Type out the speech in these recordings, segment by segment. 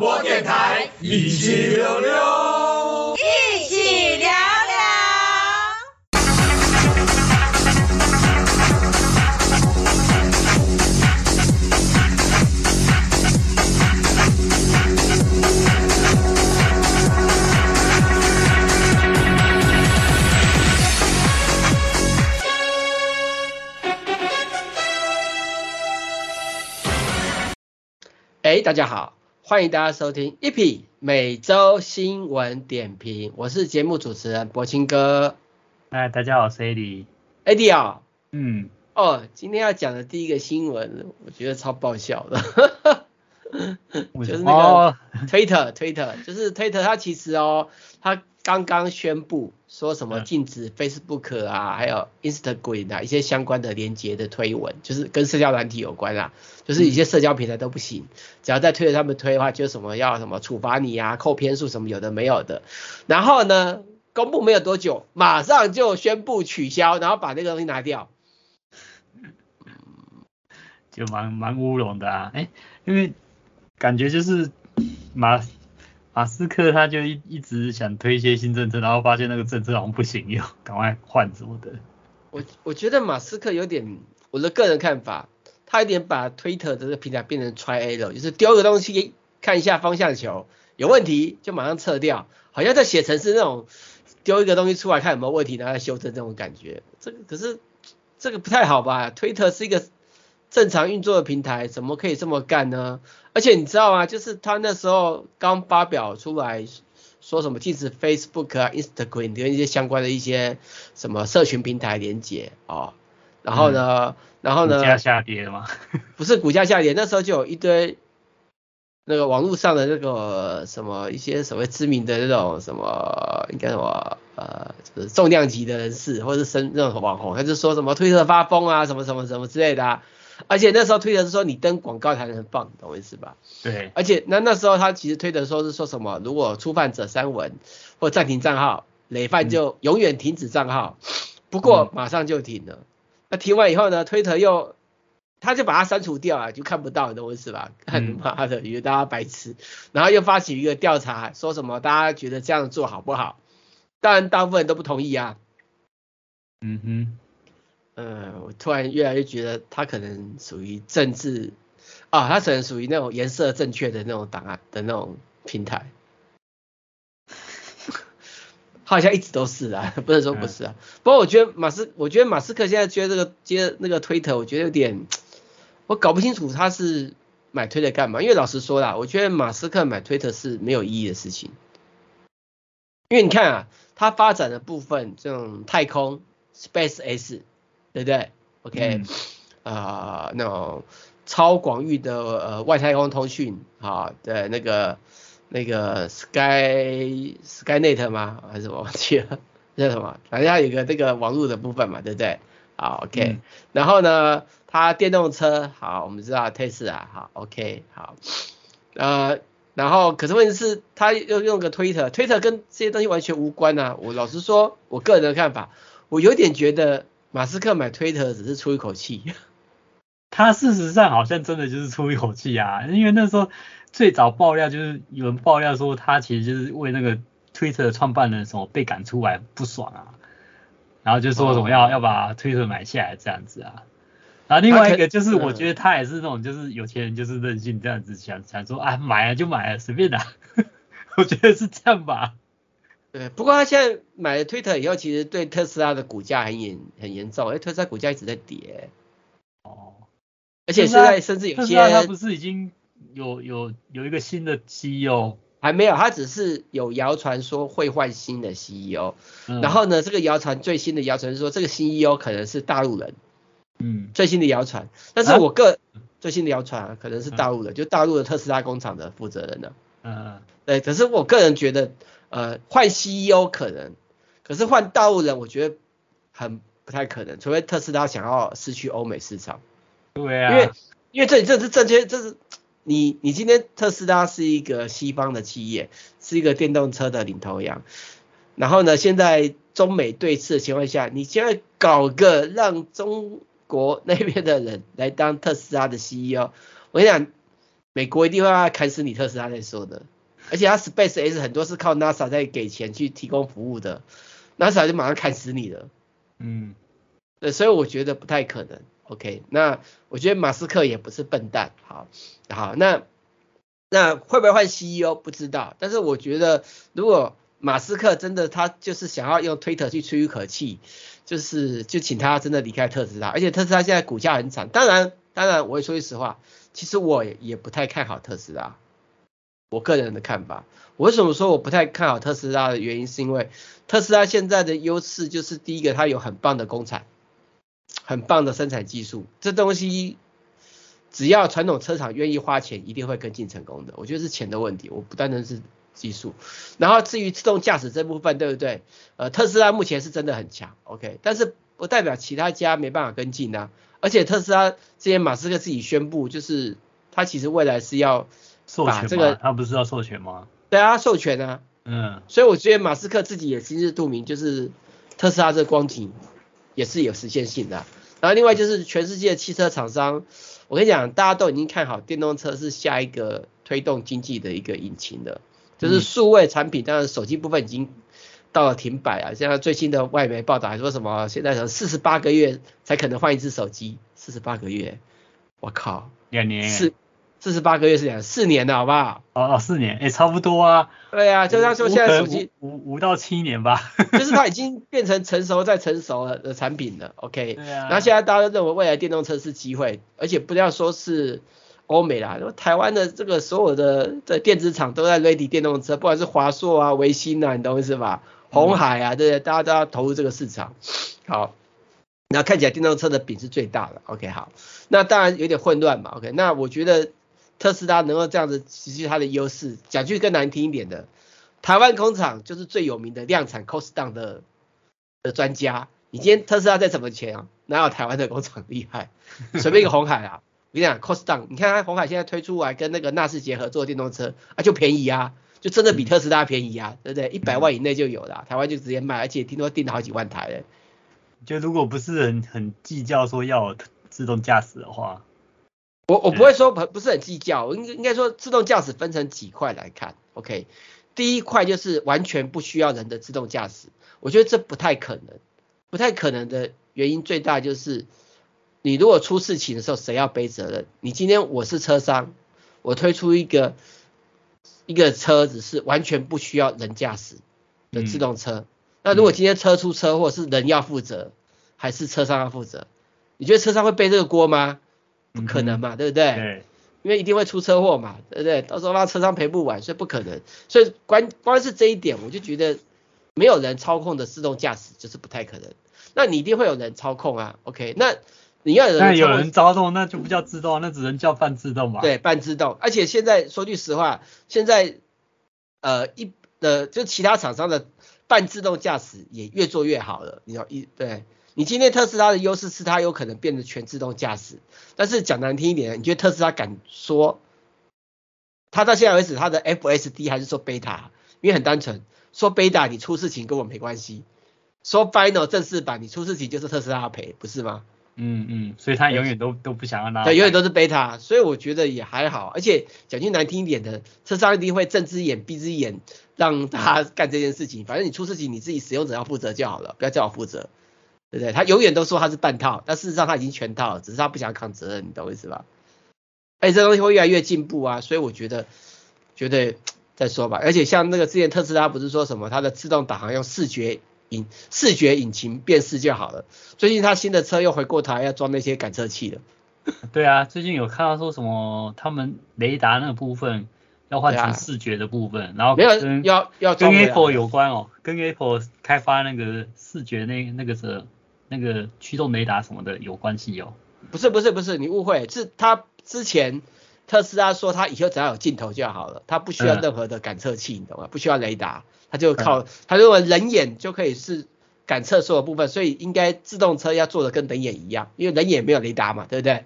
播电台，一起溜溜，一起聊聊。哎，大家好，欢迎大家收听 EP 每周新闻点评，我是节目主持人柏青哥。哎，大家好，我是 Eddie。Eddie 啊，嗯，哦，今天要讲的第一个新闻，我觉得超爆笑的，就是那个 Twitter，Twitter，就是 Twitter，它其实哦，它刚刚宣布。说什么禁止 Facebook 啊，还有 Instagram 啊一些相关的连接的推文，就是跟社交软体有关啊，就是一些社交平台都不行，只要在推特上面推的话，就什么要什么处罚你啊，扣篇数什么有的没有的。然后呢，公布没有多久，马上就宣布取消，然后把那个东西拿掉，就蛮蛮乌龙的啊，哎，因为感觉就是马。马斯克他就一一直想推一些新政策，然后发现那个政策好像不行，又赶快换什么的。我我觉得马斯克有点，我的个人看法，他有点把推特这个平台变成 try A 了，就是丢个东西看一下方向球，有问题就马上撤掉，好像在写程式那种丢一个东西出来看有没有问题，然后修正这种感觉。这个可是这个不太好吧？推特是一个。正常运作的平台怎么可以这么干呢？而且你知道吗？就是他那时候刚发表出来说什么禁止 Facebook 啊、Instagram 跟一些相关的一些什么社群平台连接哦，然后呢，嗯、然后呢？股价下跌了吗？不是股价下跌，那时候就有一堆那个网络上的那个什么一些所谓知名的那种什么应该什么呃就是重量级的人士或者是生那种网红，他就说什么推特发疯啊什么什么什么之类的啊。而且那时候推特是说你登广告才能放，懂我意思吧？对。而且那那时候他其实推特说是说什么，如果触犯者删文或暂停账号，累犯就永远停止账号。嗯、不过马上就停了。嗯、那停完以后呢，推特又他就把它删除掉了，就看不到，懂我意思吧？看妈的，以为大家白痴。然后又发起一个调查，说什么大家觉得这样做好不好？当然大部分人都不同意啊。嗯哼。嗯，我突然越来越觉得他可能属于政治啊，他可能属于那种颜色正确的那种档案的那种平台，他好像一直都是啊，不能说不是啊。嗯、不过我觉得马斯，我觉得马斯克现在接这个接那个推特，我觉得有点，我搞不清楚他是买推特干嘛。因为老实说啦，我觉得马斯克买推特是没有意义的事情，因为你看啊，他发展的部分这种太空 Space X。对不对？OK，啊、嗯呃，那种超广域的呃外太空通讯啊的那个那个 Sky SkyNet 吗？还是什么忘记了？叫什么？反正它有个这个网络的部分嘛，对不对？好，OK，、嗯、然后呢，它电动车，好，我们知道 Tesla，好，OK，好，呃，然后可是问题是，它又用个 Twitter，Twitter 跟这些东西完全无关啊。我老实说，我个人的看法，我有点觉得。马斯克买推特只是出一口气，他事实上好像真的就是出一口气啊，因为那时候最早爆料就是有人爆料说他其实就是为那个推特的创办人什么被赶出来不爽啊，然后就说什么要、哦、要把推特买下来这样子啊，然后另外一个就是我觉得他也是那种就是有钱人就是任性这样子想想说啊买了就买了随便的，我觉得是这样吧。对，不过他现在买了推特以后，其实对特斯拉的股价很严很严重，因为特斯拉股价一直在跌。哦，而且现在甚至有些他不是已经有有有一个新的 CEO？还没有，他只是有谣传说会换新的 CEO。嗯。然后呢，这个谣传最新的谣传是说这个新 CEO 可能是大陆人。嗯。最新的谣传，但是我个、啊、最新的谣传可能是大陆的，嗯、就大陆的特斯拉工厂的负责人呢。嗯。对，可是我个人觉得。呃，换 CEO 可能，可是换大陆人，我觉得很不太可能，除非特斯拉想要失去欧美市场。对啊，因为因为这这是正确，这是你你今天特斯拉是一个西方的企业，是一个电动车的领头羊，然后呢，现在中美对峙的情况下，你现在搞个让中国那边的人来当特斯拉的 CEO，我跟你讲，美国一定会要砍死你特斯拉再说的。而且它 Space X 很多是靠 NASA 在给钱去提供服务的，NASA 就马上砍死你了。嗯，对，所以我觉得不太可能。OK，那我觉得马斯克也不是笨蛋。好，好，那那会不会换 CEO 不知道，但是我觉得如果马斯克真的他就是想要用 Twitter 去吹一口气，就是就请他真的离开特斯拉，而且特斯拉现在股价很惨。当然，当然我也说句实话，其实我也不太看好特斯拉。我个人的看法，我为什么说我不太看好特斯拉的原因，是因为特斯拉现在的优势就是第一个，它有很棒的工厂，很棒的生产技术，这东西只要传统车厂愿意花钱，一定会跟进成功的。我觉得是钱的问题，我不单单是技术。然后至于自动驾驶这部分，对不对？呃，特斯拉目前是真的很强，OK，但是不代表其他家没办法跟进啊。而且特斯拉之前马斯克自己宣布，就是他其实未来是要。授权这个他不是要授权吗？对啊，授权啊。嗯。所以我觉得马斯克自己也心知肚明，就是特斯拉这个光景也是有实现性的。然后另外就是全世界汽车厂商，我跟你讲，大家都已经看好电动车是下一个推动经济的一个引擎的，就是数位产品，当然手机部分已经到了停摆啊。现在最新的外媒报道还说什么，现在四十八个月才可能换一只手机，四十八个月，我靠，两年。是。四十八个月是两四年的好不好？哦哦，四年，哎、欸，差不多啊。对啊，就像说现在手机五五到七年吧，就是它已经变成成熟再成熟了的产品了。OK，对啊。然后现在大家都认为未来电动车是机会，而且不要说是欧美啦，台湾的这个所有的的电子厂都在 ready 电动车，不管是华硕啊、维新啊，你懂我意思吧？红海啊，对不对？大家都要投入这个市场。好，那看起来电动车的饼是最大的。OK，好，那当然有点混乱嘛。OK，那我觉得。特斯拉能够这样子持续它的优势，讲句更难听一点的，台湾工厂就是最有名的量产 cost down 的的专家。你今天特斯拉再怎么钱啊，哪有台湾的工厂厉害？随便一个红海啊，我跟你讲 cost down，你看红海现在推出来跟那个纳智捷合作电动车啊，就便宜啊，就真的比特斯拉便宜啊，对不对？一百万以内就有了，台湾就直接卖，而且听说订了好几万台嘞。就如果不是很很计较说要自动驾驶的话。我我不会说不不是很计较，我应应该说自动驾驶分成几块来看，OK，第一块就是完全不需要人的自动驾驶，我觉得这不太可能，不太可能的原因最大就是，你如果出事情的时候谁要背责任？你今天我是车商，我推出一个一个车子是完全不需要人驾驶的自动车，那如果今天车出车祸是人要负责还是车商要负责？你觉得车商会背这个锅吗？不可能嘛，嗯、对不对？对，因为一定会出车祸嘛，对不对？到时候让车商赔不完，所以不可能。所以关光是这一点，我就觉得没有人操控的自动驾驶就是不太可能。那你一定会有人操控啊，OK？那你要有人，那有人操控，那就不叫自动，那只能叫半自动嘛。对，半自动。而且现在说句实话，现在呃一呃就其他厂商的半自动驾驶也越做越好了，你要一对。你今天特斯拉的优势是它有可能变得全自动驾驶，但是讲难听一点，你觉得特斯拉敢说，它到现在为止它的 FSD 还是说 Beta？因为很单纯，说 Beta 你出事情跟我没关系，说 Final 正式版你出事情就是特斯拉要赔，不是吗？嗯嗯，所以他永远都都不想要拿，对，永远都是 Beta，所以我觉得也还好，而且讲句难听一点的，特斯拉一定会睁只眼闭只眼让他干这件事情，反正你出事情你自己使用者要负责就好了，不要叫我负责。对不对？他永远都说他是半套，但事实上他已经全套了，只是他不想扛责任，你懂我意思吧？哎，这东西会越来越进步啊，所以我觉得，绝对再说吧。而且像那个之前特斯拉不是说什么，它的自动导航用视觉引视觉引擎辨识就好了。最近他新的车又回过头要装那些感测器了。对啊，最近有看到说什么，他们雷达那个部分要换成视觉的部分，啊、然后没有要要跟 Apple 有关哦，跟 Apple 开发那个视觉那那个是。那个驱动雷达什么的有关系哦？不是不是不是，你误会，是他之前特斯拉说他以后只要有镜头就好了，他不需要任何的感测器，嗯、你懂吗？不需要雷达，他就靠、嗯、他认为人眼就可以是感测所有部分，所以应该自动车要做的跟人眼一样，因为人眼没有雷达嘛，对不对？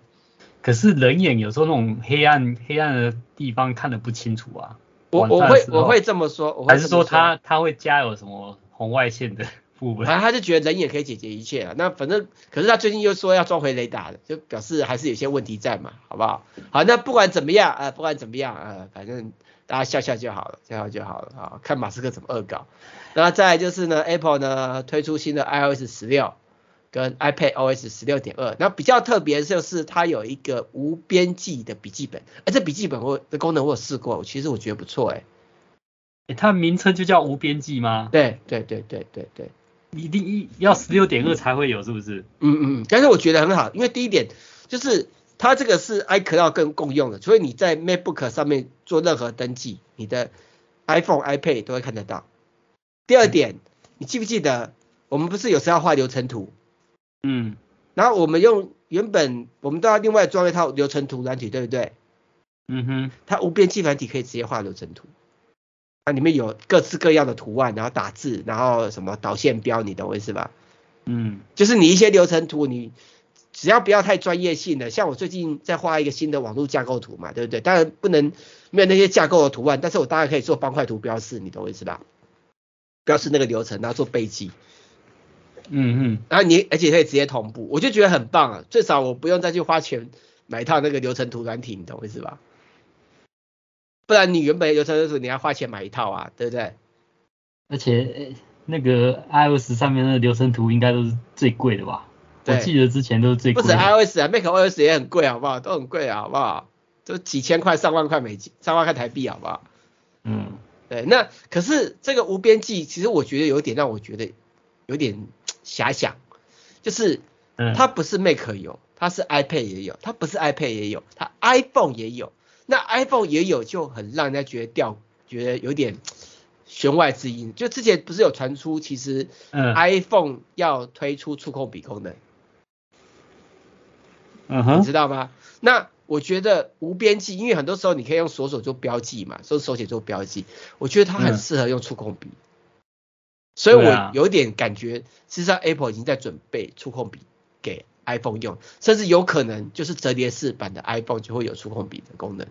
可是人眼有时候那种黑暗黑暗的地方看得不清楚啊。我我会我会这么说，我会这么说，还是说他他会加有什么红外线的？副本。反正他就觉得人也可以解决一切啊。那反正，可是他最近又说要装回雷达了，就表示还是有些问题在嘛，好不好？好，那不管怎么样，呃，不管怎么样，呃，反正大家笑笑就好了，笑笑就好了啊。看马斯克怎么恶搞。那再来就是呢，Apple 呢推出新的 iOS 十六跟 iPad OS 十六点二，那比较特别就是它有一个无边际的笔记本，而这笔记本我的功能我有试过，其实我觉得不错哎、欸。欸、它名称就叫无边际吗？对对对对对对，一定一要十六点二才会有，是不是？嗯嗯，但是我觉得很好，因为第一点就是它这个是 iCloud 跟共用的，所以你在 MacBook 上面做任何登记，你的 iPhone、iPad 都会看得到。第二点，你记不记得我们不是有时候要画流程图？嗯，然后我们用原本我们都要另外装一套流程图软体，对不对？嗯哼，它无边际软体可以直接画流程图，它里面有各式各样的图案，然后打字，然后什么导线标，你懂我意思吧？嗯，就是你一些流程图，你只要不要太专业性的，像我最近在画一个新的网络架构图嘛，对不对？当然不能没有那些架构的图案，但是我当然可以做方块图标示，你懂我意思吧？标示那个流程，然后做背记，嗯嗯，然后你而且可以直接同步，我就觉得很棒啊！最少我不用再去花钱买一套那个流程图软体，你懂我意思吧？不然你原本流程图你要花钱买一套啊，对不对？而且那个 iOS 上面的流程图应该都是最贵的吧？我记得之前都是最贵的。不止 iOS 啊，macOS 也很贵，好不好？都很贵啊，好不好？都几千块、上万块美金、上万块台币，好不好？嗯。对，那可是这个无边际，其实我觉得有点让我觉得有点遐想，就是它不是 Mac 有，它是 iPad 也有，它不是 iPad 也有，它 iPhone 也有，那 iPhone 也有就很让人家觉得掉，觉得有点弦外之音。就之前不是有传出，其实 iPhone 要推出触控笔功能，嗯哼，你知道吗？那我觉得无边际，因为很多时候你可以用锁手做标记嘛，用手写做标记，我觉得它很适合用触控笔，嗯、所以我有点感觉，事实上 Apple 已经在准备触控笔给 iPhone 用，甚至有可能就是折叠式版的 iPhone 就会有触控笔的功能。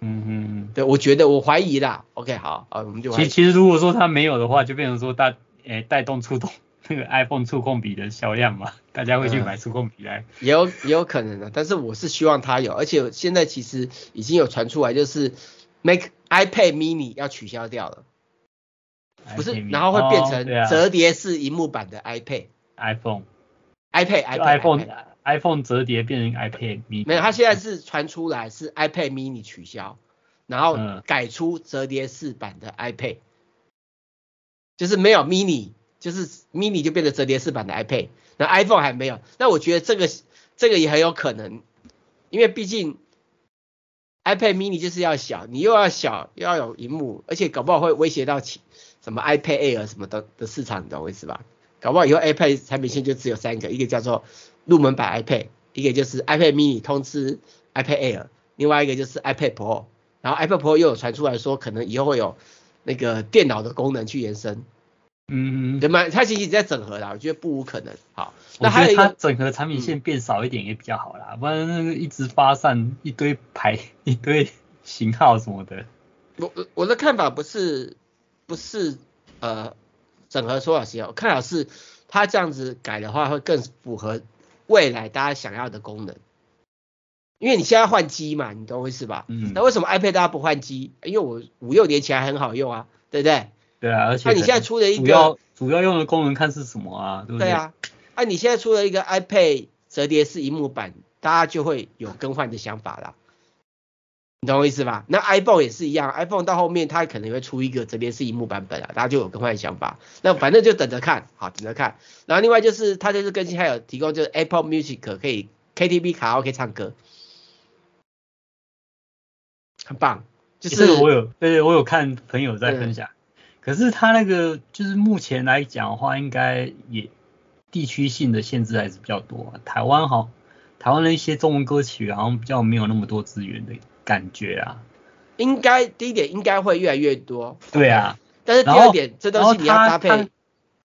嗯嗯嗯，对，我觉得我怀疑啦。OK，好，啊，我们就其其实如果说它没有的话，就变成说带诶、欸、带动触动。那个 iPhone 触控笔的销量嘛，大家会去买触控笔来，也有也有可能的，但是我是希望它有，而且现在其实已经有传出来，就是 Make iPad Mini 要取消掉了，不是，然后会变成折叠式荧幕版的 iPad，iPhone，iPad，iPhone，iPhone 折叠变成 iPad Mini，没有，它现在是传出来是 iPad Mini 取消，然后改出折叠式版的 iPad，就是没有 Mini。就是 mini 就变成折叠式版的 iPad，那 iPhone 还没有，那我觉得这个这个也很有可能，因为毕竟 iPad mini 就是要小，你又要小又要有荧幕，而且搞不好会威胁到其什么 iPad Air 什么的的市场，你懂我意思吧？搞不好以后 iPad 产品线就只有三个，一个叫做入门版 iPad，一个就是 iPad mini 通知 iPad Air，另外一个就是 iPad Pro，然后 iPad Pro 又有传出来说可能以后会有那个电脑的功能去延伸。嗯，对吗？它其实在整合啦，我觉得不无可能。好，那还有一个它整合产品线变少一点也比较好啦，嗯、不然那个一直发散一堆牌 一堆型号什么的。我我的看法不是不是呃整合说老实话，我看好是它这样子改的话会更符合未来大家想要的功能。因为你现在换机嘛，你懂我意思吧？嗯。那为什么 iPad 大家不换机？因为我五六年前还很好用啊，对不对？对啊，而且那你现在出了一个主要主要用的功能看是什么啊？对不对？对啊，那你现在出了一个 iPad 折叠式荧幕版，大家就会有更换的想法啦。你懂我意思吧？那 iPhone 也是一样，iPhone 到后面它可能会出一个折叠式荧幕版本啊，大家就有更换的想法。那反正就等着看，好，等着看。然后另外就是它这次更新还有提供就是 Apple Music 可以 KTV 卡拉 OK 唱歌，很棒。就是我有对对，我有看朋友在分享。可是它那个就是目前来讲的话，应该也地区性的限制还是比较多。台湾好，台湾的一些中文歌曲好像比较没有那么多资源的感觉啊。应该第一点应该会越来越多。对啊。但是第二点，这东西你要搭配。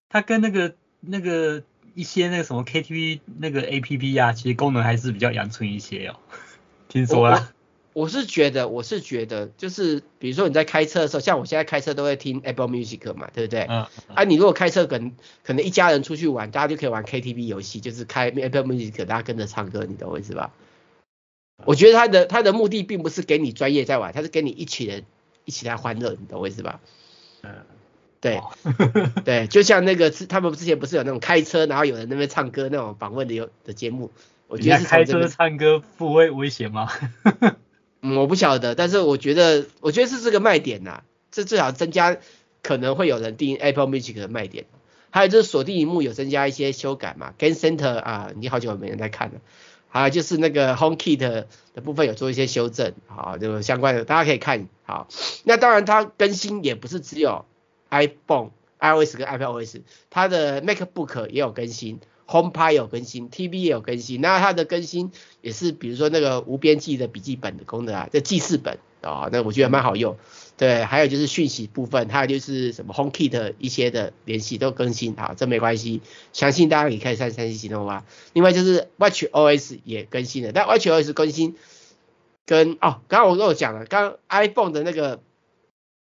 它跟那个那个一些那个什么 KTV 那个 APP 啊，其实功能还是比较阳春一些哦。听说啦。我是觉得，我是觉得，就是比如说你在开车的时候，像我现在开车都会听 Apple Music 嘛，对不对？嗯。啊，你如果开车可能可能一家人出去玩，大家就可以玩 KTV 游戏，就是开 Apple Music，大家跟着唱歌，你懂我意思吧？我觉得他的他的目的并不是给你专业在玩，他是给你一起人一起来欢乐，你懂我意思吧？嗯。对，对，就像那个他们之前不是有那种开车，然后有人那边唱歌那种访问的有的节目，我觉得是开车唱歌不会危险吗？嗯，我不晓得，但是我觉得，我觉得是这个卖点呐，这至少增加可能会有人订 Apple Music 的卖点。还有就是锁定荧幕有增加一些修改嘛，Game Center 啊，你好久没人在看了。还有就是那个 Home Kit 的部分有做一些修正，好，就相关的大家可以看。好，那当然它更新也不是只有。iPhone、iOS 跟 iPadOS，它的 MacBook 也有更新，HomePod 有更新，TV 也有更新。那它的更新也是，比如说那个无边际的笔记本的功能啊，这记事本啊、那我觉得蛮好用。对，还有就是讯息部分，还有就是什么 HomeKit 一些的联系都更新，好，这没关系，相信大家也可以看三 C 行动吧。另外就是 WatchOS 也更新了，但 WatchOS 更新跟哦，刚刚我都有讲了，刚 iPhone 的那个。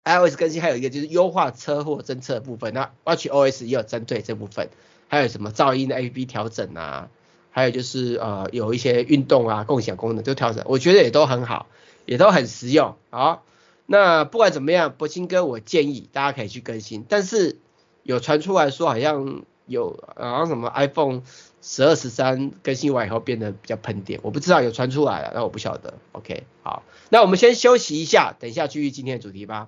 iOS 更新还有一个就是优化车祸侦测部分，那 WatchOS 也有针对这部分，还有什么噪音的 APP 调整啊，还有就是呃有一些运动啊共享功能都调整，我觉得也都很好，也都很实用。好，那不管怎么样，博青哥我建议大家可以去更新，但是有传出来说好像有好像什么 iPhone 十二十三更新完以后变得比较喷点，我不知道有传出来了，那我不晓得。OK，好，那我们先休息一下，等一下继续今天的主题吧。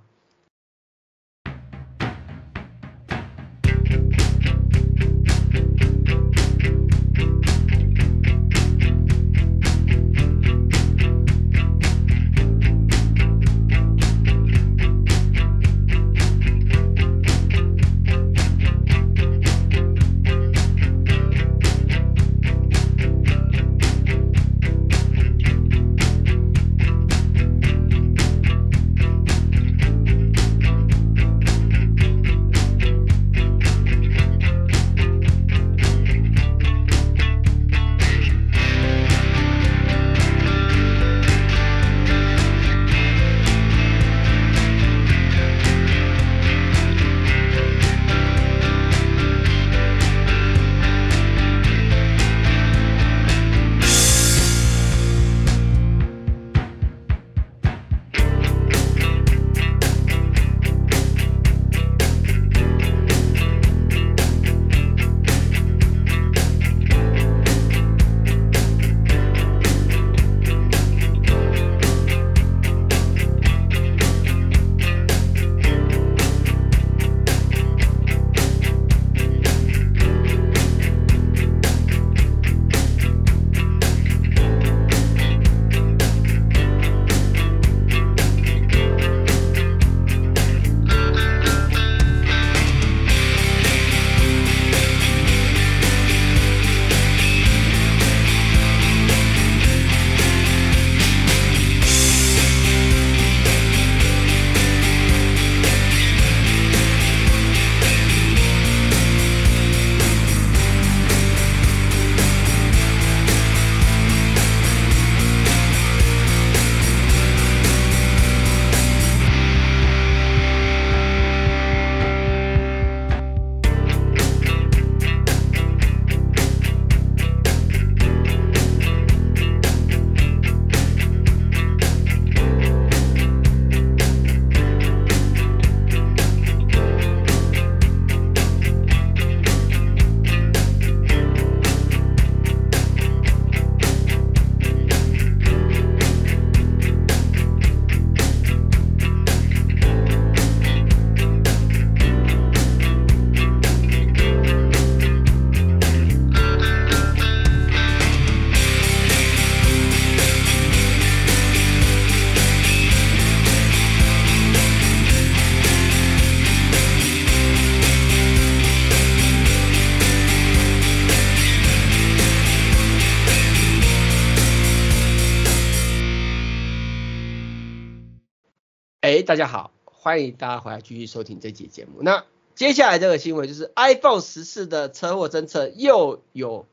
大家好，欢迎大家回来继续收听这期节目。那接下来这个新闻就是 iPhone 十四的车祸侦测又有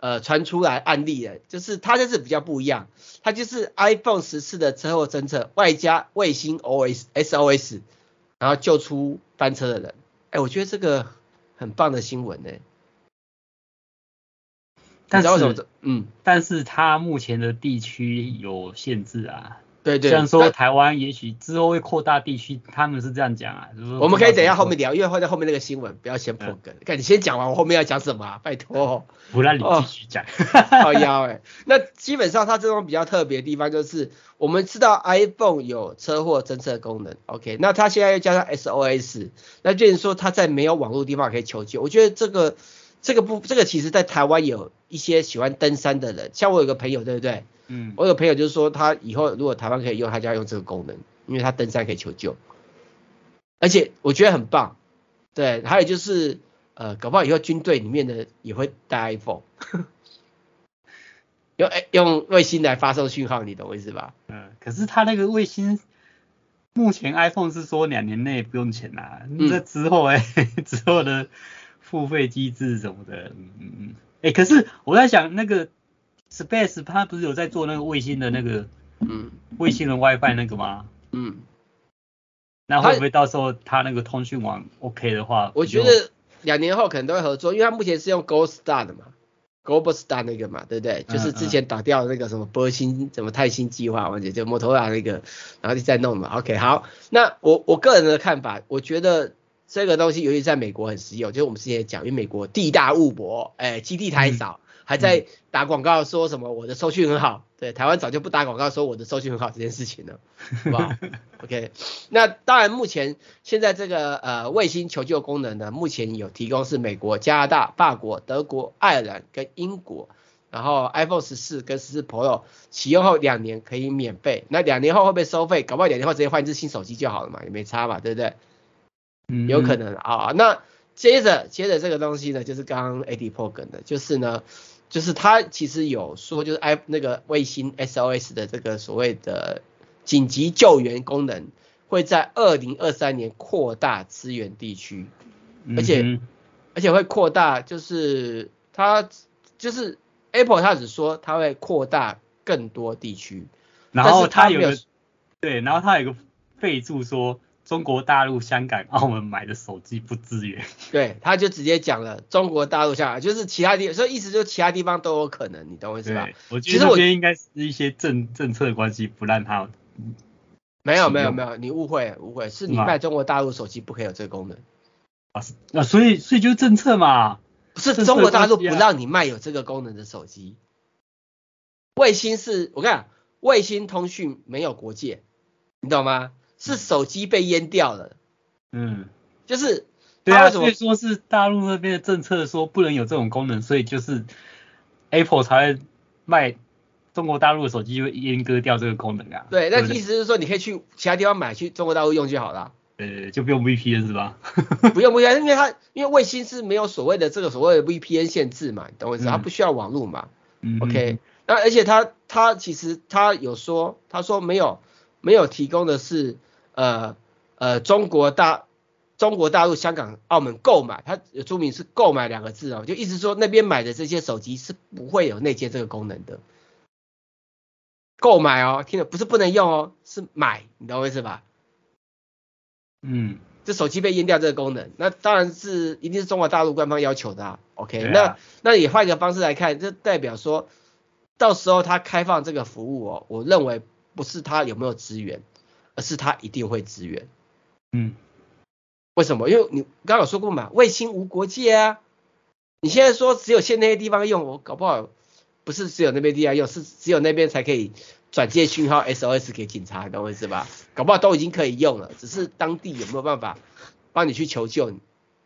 呃传出来案例了，就是它这次比较不一样，它就是 iPhone 十四的车祸侦测外加卫星 OS SOS，然后救出翻车的人。哎，我觉得这个很棒的新闻呢。但是，嗯，但是它目前的地区有限制啊。对对，像说台湾也许之后会扩大地区，他们是这样讲啊。就是、我们可以等一下后面聊，因为会在后面那个新闻，不要先破梗。看、嗯、你先讲完，我后面要讲什么、啊？拜托，不让你继续讲。好呀哎，那基本上它这种比较特别的地方就是，我们知道 iPhone 有车祸侦测功能，OK，那它现在又加上 SOS，那就是说它在没有网络的地方可以求救。我觉得这个这个不，这个其实在台湾有一些喜欢登山的人，像我有个朋友，对不对？嗯，我有朋友就是说，他以后如果台湾可以用，他就要用这个功能，因为他登山可以求救，而且我觉得很棒。对，还有就是，呃，搞不好以后军队里面的也会带 iPhone，用用卫星来发送讯号，你懂我意思吧？嗯，可是他那个卫星，目前 iPhone 是说两年内不用钱啦、啊，那、嗯、之后哎、欸，之后的付费机制什么的，嗯嗯嗯，哎、欸，可是我在想那个。Space 它不是有在做那个卫星的那个，嗯，卫星的 WiFi 那个吗？嗯，那会不会到时候它那个通讯网 OK 的话，我觉得两年后可能都会合作，因为它目前是用 Globalstar 的嘛，Globalstar 那个嘛，对不对？就是之前打掉那个什么波星什么泰星计划，完全就摩托罗拉那个，然后就再弄嘛。OK，好，那我我个人的看法，我觉得这个东西尤其在美国很实用，就是我们之前讲，因为美国地大物博，哎，基地太少。嗯还在打广告说什么我的收讯很好，对，台湾早就不打广告说我的收讯很好这件事情了，好不好？OK，那当然目前现在这个呃卫星求救功能呢，目前有提供是美国、加拿大、法国、德国、爱尔兰跟英国，然后 iPhone 十四跟十四 Pro 启用后两年可以免费，那两年后会不会收费？搞不好两年后直接换一支新手机就好了嘛，也没差嘛，对不对？嗯，有可能啊、哦。那接着接着这个东西呢，就是刚刚 AD 破梗的，就是呢。就是他其实有说，就是 i 那个卫星 SOS 的这个所谓的紧急救援功能，会在二零二三年扩大支援地区，而且、嗯、而且会扩大，就是它就是 Apple 它只说它会扩大更多地区，然后它有个对，然后它有个备注说。中国大陆、香港、澳门买的手机不支援。对，他就直接讲了，中国大陆、香港就是其他地，所以意思就是其他地方都有可能，你懂我意思吧？我觉得应该是一些政政策的关系，不让他。没有没有没有，你误会误会，是你卖中国大陆手机不可以有这个功能。啊，那所以所以就是政策嘛，不是中国大陆不让你卖有这个功能的手机。卫星是我跟你讲，卫星通讯没有国界，你懂吗？是手机被淹掉了，嗯，就是对啊，所以说是大陆那边的政策说不能有这种功能，所以就是 Apple 才会卖中国大陆的手机，会阉割掉这个功能啊。对，那意思就是说你可以去其他地方买，去中国大陆用就好了。呃，就不用 VPN 是吧？不 用不用，因为它因为卫星是没有所谓的这个所谓的 VPN 限制嘛，你懂我意思？它不需要网络嘛。嗯。OK，那而且它它其实它有说，他说没有没有提供的是。呃呃，中国大中国大陆、香港、澳门购买，它有注明是购买两个字哦，就意思说那边买的这些手机是不会有内建这个功能的。购买哦，听着不是不能用哦，是买，你懂我意思吧？嗯，这手机被阉掉这个功能，那当然是一定是中国大陆官方要求的啊。OK，啊那那也换一个方式来看，这代表说到时候它开放这个服务哦，我认为不是它有没有资源。而是他一定会支援，嗯，为什么？因为你刚刚有说过嘛，卫星无国界啊。你现在说只有限那些地方用，我搞不好不是只有那边地方用，是只有那边才可以转接讯号 SOS 给警察，懂我意思吧？搞不好都已经可以用了，只是当地有没有办法帮你去求救，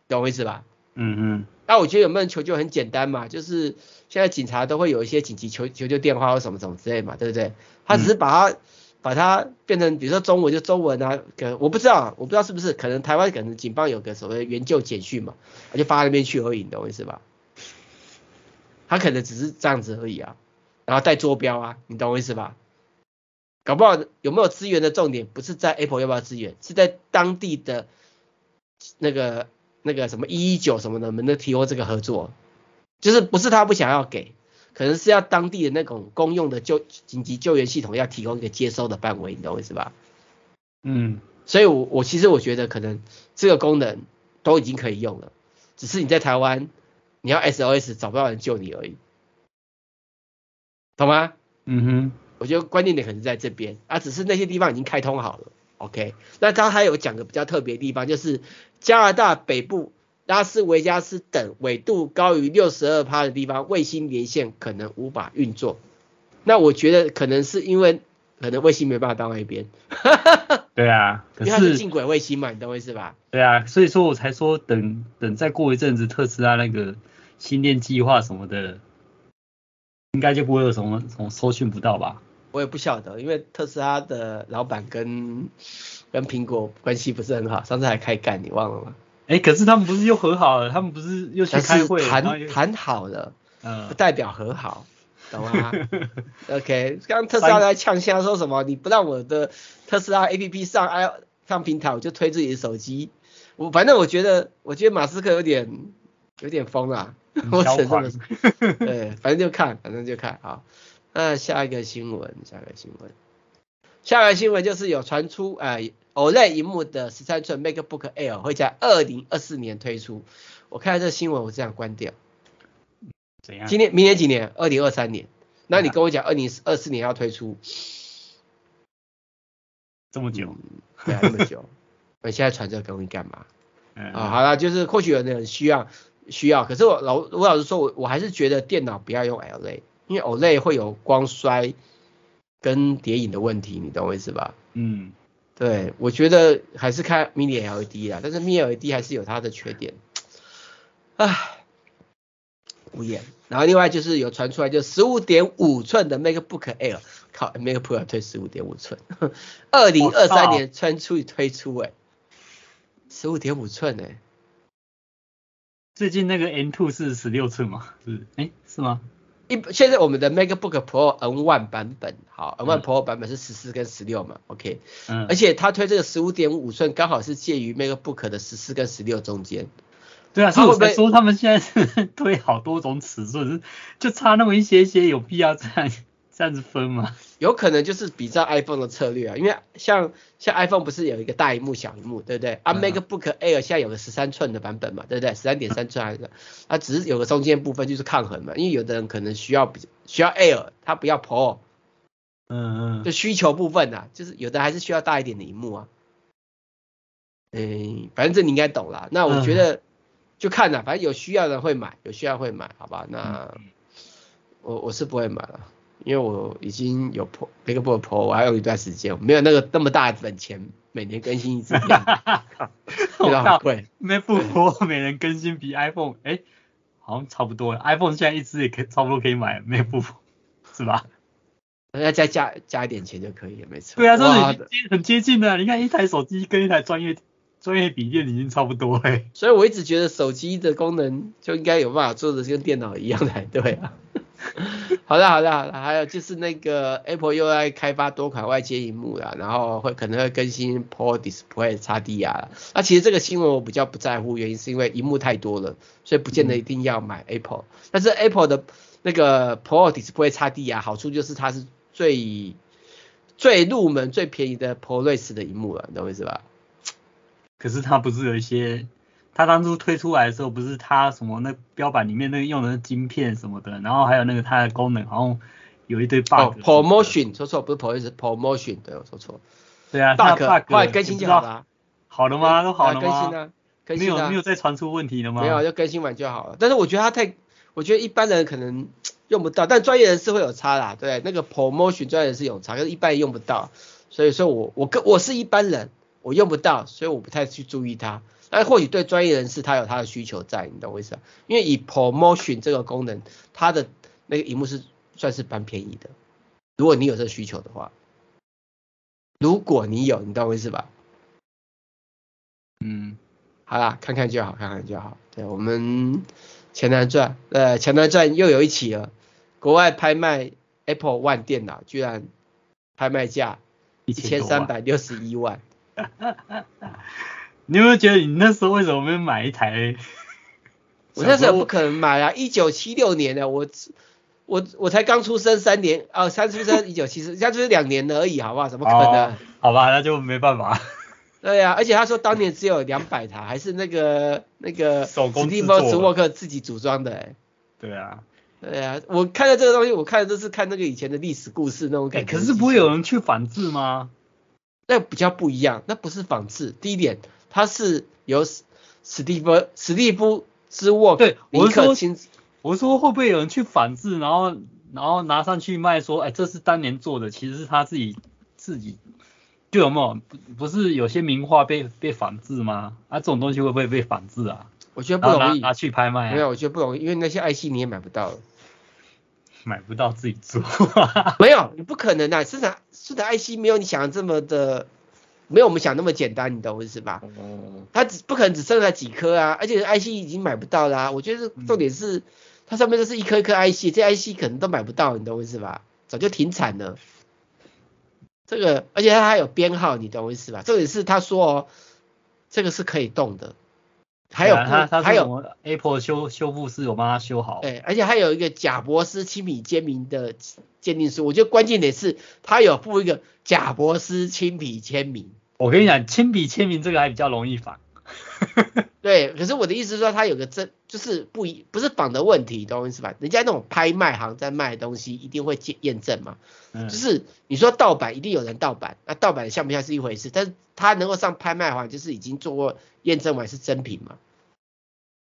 懂我意思吧？嗯嗯。那我觉得有没有人求救很简单嘛，就是现在警察都会有一些紧急求求救电话或什么什么之类嘛，对不对？他只是把它。把它变成，比如说中文就中文啊，可我不知道，我不知道是不是，可能台湾可能警方有个所谓援救简讯嘛，他就发那边去而已，你懂我意思吧？他可能只是这样子而已啊，然后带坐标啊，你懂我意思吧？搞不好有没有资源的重点不是在 Apple 要不要资源，是在当地的那个那个什么一一九什么的能不能提供这个合作，就是不是他不想要给，可能是要当地的那种公用的救紧急救援系统要提供一个接收的范围，你懂我意思吧？嗯，所以我我其实我觉得可能这个功能都已经可以用了，只是你在台湾你要 SOS 找不到人救你而已，懂吗？嗯哼，我觉得关键点可能在这边啊，只是那些地方已经开通好了。OK，那刚刚还有讲个比较特别的地方，就是加拿大北部拉斯维加斯等纬度高于六十二趴的地方，卫星连线可能无法运作。那我觉得可能是因为可能卫星没办法到那边。对啊，可是，因为它是近轨卫星嘛，你懂我意思吧？对啊，所以说我才说等等再过一阵子特斯拉那个新店计划什么的，应该就不会有什么什么搜寻不到吧？我也不晓得，因为特斯拉的老板跟跟苹果关系不是很好，上次还开干，你忘了吗？哎、欸，可是他们不是又和好了？他们不是又去开会谈谈好了，嗯，不代表和好，懂吗？OK，刚刚特斯拉在呛声说什么？你不让我的特斯拉 APP 上 i 上平台，我就推自己的手机。我反正我觉得，我觉得马斯克有点有点疯啊，我只能这么说。对，反正就看，反正就看啊。那下一个新闻，下一个新闻，下一个新闻就是有传出，呃，OLED 萤幕的十三寸 MacBook Air 会在二零二四年推出。我看到这个新闻，我这样关掉。怎样？今年、明年几年？二零二三年。那你跟我讲，二零二四年要推出，这么久？嗯、对啊，这么久。我现在传这个东西干嘛？嗯、啊，好了，就是或许有人需要需要，可是我老我老实说，我我还是觉得电脑不要用 OLED。因为 OLED 会有光衰跟叠影的问题，你懂我意思吧？嗯，对，我觉得还是看 Mini LED 啦，但是 Mini LED 还是有它的缺点，唉，无言。然后另外就是有传出来，就十五点五寸的 MacBook Air，靠，MacBook Air 推十五点五寸，二零二三年传出推出哎，十五点五寸哎，最近那个 M2 是十六寸吗？是，哎，是吗？一现在我们的 MacBook Pro N 1版本，好，N 1 Pro 版本是十四跟十六嘛，OK，嗯，而且它推这个十五点五寸，刚好是介于 MacBook 的十四跟十六中间。对啊，所以我才说他们现在是 推好多种尺寸，就差那么一些些，有必要这样？这样子分吗？有可能就是比照 iPhone 的策略啊，因为像像 iPhone 不是有一个大萤幕、小萤幕，对不对？啊，MacBook Air 现在有个十三寸的版本嘛，对不对？十三点三寸还是？它只是有个中间部分就是抗衡嘛，因为有的人可能需要比需要 Air，他不要 Pro，嗯嗯，就需求部分啊，就是有的还是需要大一点的萤幕啊。嗯，反正这你应该懂啦。那我觉得就看啦，反正有需要的人会买，有需要会买，好吧？那我我是不会买了。因为我已经有 Pro MacBook Pro，我还有一段时间，我没有那个那么大的本钱，每年更新一次，哈哈哈哈哈，对，MacBook Pro 每年更新比 iPhone，哎，好像差不多了，iPhone 现在一支也可以差不多可以买 MacBook，是吧？那再加加一点钱就可以了，没错。对啊，这是很接近的，你看一台手机跟一台专业专业笔电已经差不多哎。所以我一直觉得手机的功能就应该有办法做的跟电脑一样才对啊。好的，好的，好的，还有就是那个 Apple 又在开发多款外接荧幕了，然后会可能会更新 Pro Display XDR 了。那其实这个新闻我比较不在乎，原因是因为荧幕太多了，所以不见得一定要买 Apple。但是 Apple 的那个 Pro Display XDR 好处就是它是最最入门、最便宜的 ProRes 的荧幕了，你懂我意思吧？可是它不是有一些？他当初推出来的时候，不是他什么那标板里面那个用的晶片什么的，然后还有那个它的功能，好像有一堆 bug。哦，promotion 说错，不是 promotion，是 promotion，对我说错。对啊，bug 来更新就好了。好了吗？都好了吗？更新了，更新了。没有没有再传出问题了吗？没有，就更新完就好了。但是我觉得它太，我觉得一般人可能用不到，但专业人士会有差啦。对，那个 promotion 专业人士有差，可是一般人用不到。所以说我我跟我是一般人，我用不到，所以我不太去注意它。但或许对专业人士他有他的需求在，你懂我意思啊？因为以 promotion 这个功能，它的那个荧幕是算是蛮便宜的。如果你有这个需求的话，如果你有，你懂我意思吧？嗯，好啦，看看就好，看看就好。对，我们钱南赚，呃，钱南赚又有一起了。国外拍卖 Apple One 电脑，居然拍卖价一千三百六十一万。你有没有觉得你那时候为什么没有买一台？我那时候不可能买啊！一九七六年的我，我我才刚出生三年，哦，才出生 一九七四，现在就是两年而已，好不好？怎么可能？哦、好吧，那就没办法。对呀、啊，而且他说当年只有两百台，还是那个那个手工史蒂夫·史沃克自己组装的，哎。对啊，对啊，我看到这个东西，我看的都是看那个以前的历史故事那种感觉。可是不会有人去仿制吗？那比较不一样，那不是仿制。第一点，它是由史蒂夫史蒂夫之沃克，对，我说我说会不会有人去仿制，然后然后拿上去卖，说，哎，这是当年做的，其实是他自己自己。就有没有不不是有些名画被被仿制吗？啊，这种东西会不会被仿制啊？我觉得不容易拿，拿去拍卖、啊。没有，我觉得不容易，因为那些 IC 你也买不到。买不到自己做。没有，你不可能的，生产生产 IC 没有你想的这么的，没有我们想那么简单，你懂我意思吧？嗯。它只不可能只剩下几颗啊，而且 IC 已经买不到啦、啊。我觉得重点是、嗯、它上面都是一颗一颗 IC，这 IC 可能都买不到，你懂我意思吧？早就停产了。这个，而且它还有编号，你懂我意思吧？重点是他说哦，这个是可以动的。还有，还有 Apple 修修复师有帮他修好。对，而且还有一个贾博斯亲笔签名的鉴定书。我觉得关键点是，他有附一个贾博斯亲笔签名。我跟你讲，亲笔签名这个还比较容易仿。对，可是我的意思是说，它有个真，就是不一，不是仿的问题，懂我意思吧？人家那种拍卖行在卖的东西，一定会验验证嘛。嗯。就是你说盗版，一定有人盗版，那盗版像不像是一回事？但是他能够上拍卖行，就是已经做过验证完是真品嘛。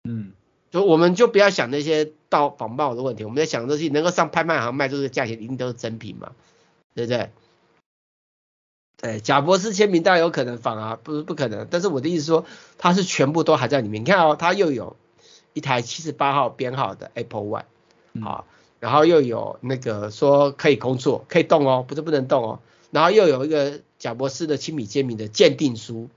嗯。就我们就不要想那些盗仿冒的问题，我们在想的东西能够上拍卖行卖出这个价钱，一定都是真品嘛，对不对？对，贾博士签名当然有可能仿啊，不是不可能，但是我的意思是说，它是全部都还在里面。你看哦，它又有一台七十八号编号的 Apple One，好，然后又有那个说可以工作，可以动哦，不是不能动哦，然后又有一个贾博士的亲笔签名的鉴定书，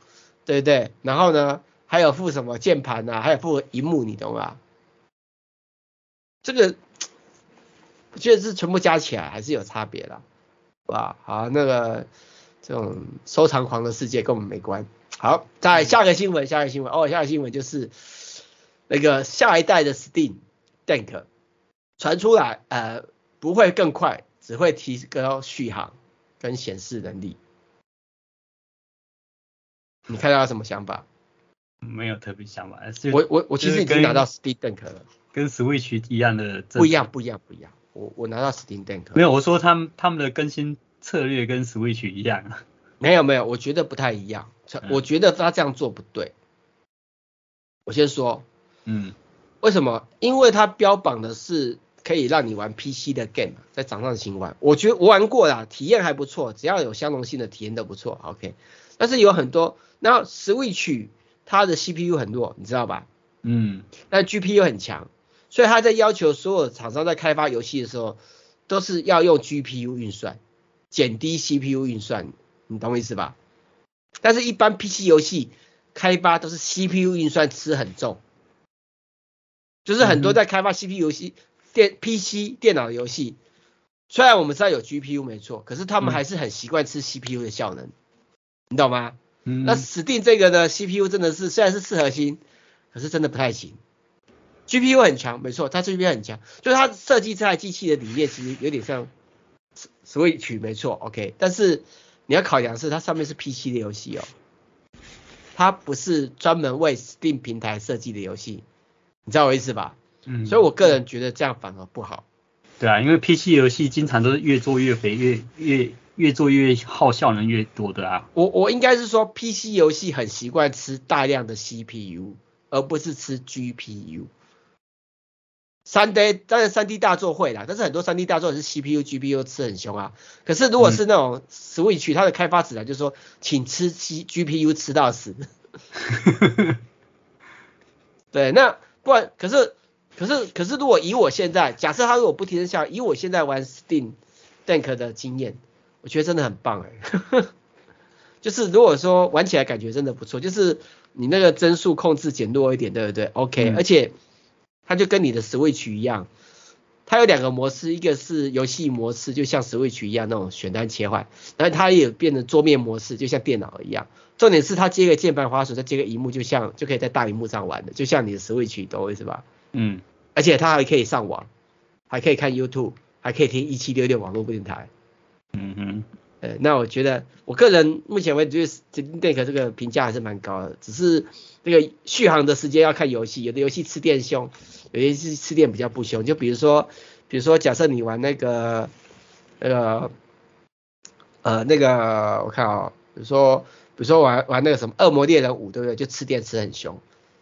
对不对？然后呢，还有附什么键盘啊，还有附萤幕，你懂吧？这个我觉得是全部加起来还是有差别的，哇，好，那个。这种收藏狂的世界跟我们没关。好，再下个新闻，下个新闻哦，下个新闻就是那个下一代的 Steam Deck 传出来，呃，不会更快，只会提高续航跟显示能力。你看到什么想法？没有特别想法。我我我其实已经拿到 Steam Deck 了，跟 Switch 一样的。不一样，不一样，不一样。我我拿到 Steam Deck。没有，我说他们他们的更新。策略跟 Switch 一样？没有没有，我觉得不太一样。我觉得他这样做不对。我先说，嗯，为什么？因为他标榜的是可以让你玩 PC 的 game，在掌上型玩。我觉得我玩过啦，体验还不错，只要有相容性的体验都不错。OK，但是有很多，那 Switch 它的 CPU 很弱，你知道吧？嗯，但 GPU 很强，所以他在要求所有厂商在开发游戏的时候，都是要用 GPU 运算。减低 CPU 运算，你懂我意思吧？但是，一般 PC 游戏开发都是 CPU 运算吃很重，就是很多在开发 CPU 游戏电 PC 电脑的游戏，虽然我们知道有 GPU 没错，可是他们还是很习惯吃 CPU 的效能，你懂吗？嗯。那 Steam 这个呢，CPU 真的是虽然是四核心，可是真的不太行。GPU 很强，没错，它 GPU 很强，就是它设计这台机器的理念其实有点像。Switch 没错，OK，但是你要考量是它上面是 PC 的游戏哦，它不是专门为 Steam 平台设计的游戏，你知道我意思吧？嗯，所以我个人觉得这样反而不好。对啊，因为 PC 游戏经常都是越做越肥，越越越做越耗效能越多的啊。我我应该是说 PC 游戏很习惯吃大量的 CPU，而不是吃 GPU。三 D 当然三 D 大作会啦，但是很多三 D 大作是 CPU、GPU 吃很凶啊。可是如果是那种 Switch，它的开发指南就是说，请吃 G GPU 吃到死。对，那不然可是可是可是如果以我现在假设他如果不提升效，以我现在玩 Steam Deck 的经验，我觉得真的很棒哎、欸。就是如果说玩起来感觉真的不错，就是你那个帧数控制减弱一点，对不对？OK，、嗯、而且。它就跟你的 Switch 一样，它有两个模式，一个是游戏模式，就像 Switch 一样那种选单切换，然后它也变成桌面模式，就像电脑一样。重点是它接个键盘滑鼠，再接个荧幕，就像就可以在大荧幕上玩的，就像你的 Switch 懂我意思吧？嗯。而且它还可以上网，还可以看 YouTube，还可以听一七六六网络电台。嗯哼。呃，那我觉得我个人目前为止对 Steam Deck 这个评价还是蛮高的，只是那个续航的时间要看游戏，有的游戏吃电凶，有些是吃电比较不凶。就比如说，比如说假设你玩那个那个呃那个我看啊、哦，比如说比如说玩玩那个什么恶魔猎人五，对不对？就吃电吃很凶。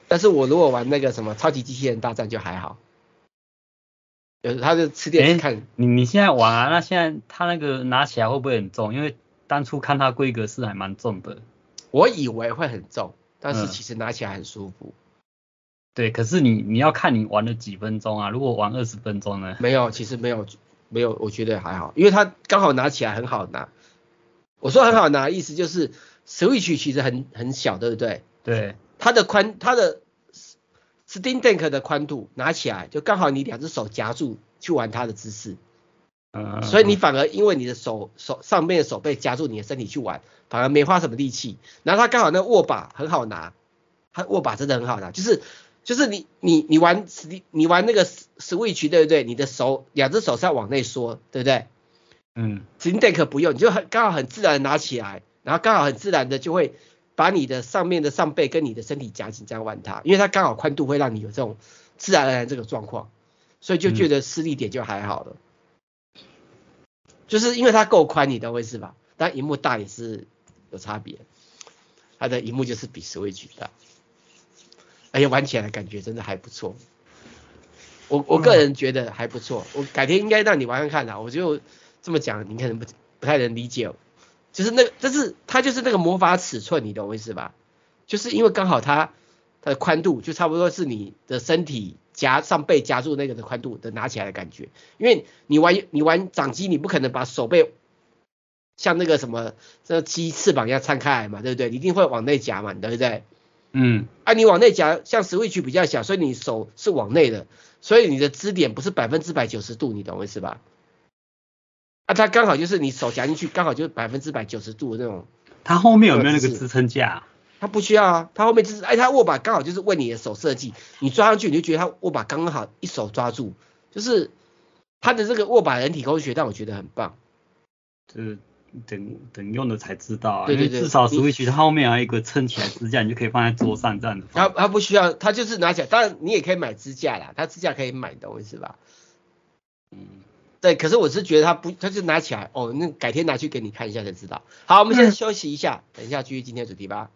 但是我如果玩那个什么超级机器人大战就还好。就是他就吃电视看，你你现在玩啊？那现在他那个拿起来会不会很重？因为当初看它规格是还蛮重的。我以为会很重，但是其实拿起来很舒服。嗯、对，可是你你要看你玩了几分钟啊？如果玩二十分钟呢？没有，其实没有没有，我觉得还好，因为它刚好拿起来很好拿。我说很好拿，意思就是 Switch 其实很很小，对不对？对。它的宽，它的。Steam Deck 的宽度拿起来就刚好你两只手夹住去玩它的姿势，嗯，所以你反而因为你的手手上面的手背夹住你的身体去玩，反而没花什么力气。然后它刚好那握把很好拿，它握把真的很好拿，就是就是你你你玩你玩那个 Switch 对不对？你的手两只手是要往内缩，对不对？嗯，Steam Deck 不用，你就很刚好很自然的拿起来，然后刚好很自然的就会。把你的上面的上背跟你的身体夹紧，这样玩它，因为它刚好宽度会让你有这种自然而然这个状况，所以就觉得施力点就还好了。嗯、就是因为它够宽，你懂我意思吧？但荧幕大也是有差别，它的荧幕就是比 Switch 大，而且玩起来的感觉真的还不错。我我个人觉得还不错，我改天应该让你玩玩看啦。我就这么讲，你可能不不太能理解。就是那个，就是它就是那个魔法尺寸，你懂我意思吧？就是因为刚好它它的宽度就差不多是你的身体夹上背夹住那个的宽度的拿起来的感觉。因为你玩你玩掌机，你不可能把手背像那个什么这鸡翅膀一样撑开来嘛，对不对？你一定会往内夹嘛，对不对？嗯。啊，你往内夹，像 Switch 比较小，所以你手是往内的，所以你的支点不是百分之百九十度，你懂我意思吧？啊，它刚好就是你手夹进去，刚好就是百分之百九十度的那种。它后面有没有那个支撑架？它不需要啊，它后面就是，哎，它握把刚好就是为你的手设计，你抓上去你就觉得它握把刚刚好一手抓住，就是它的这个握把人体工学，让我觉得很棒。就是等等用了才知道啊，对对对，至少 Switch 它后面还有一个撑起来支架，你就可以放在桌上这样子。它它不需要，它就是拿起来，当然你也可以买支架啦，它支架可以买，懂我意思吧？嗯。对，可是我是觉得他不，他就拿起来，哦，那改天拿去给你看一下才知道。好，我们先休息一下，嗯、等一下继续今天的主题吧。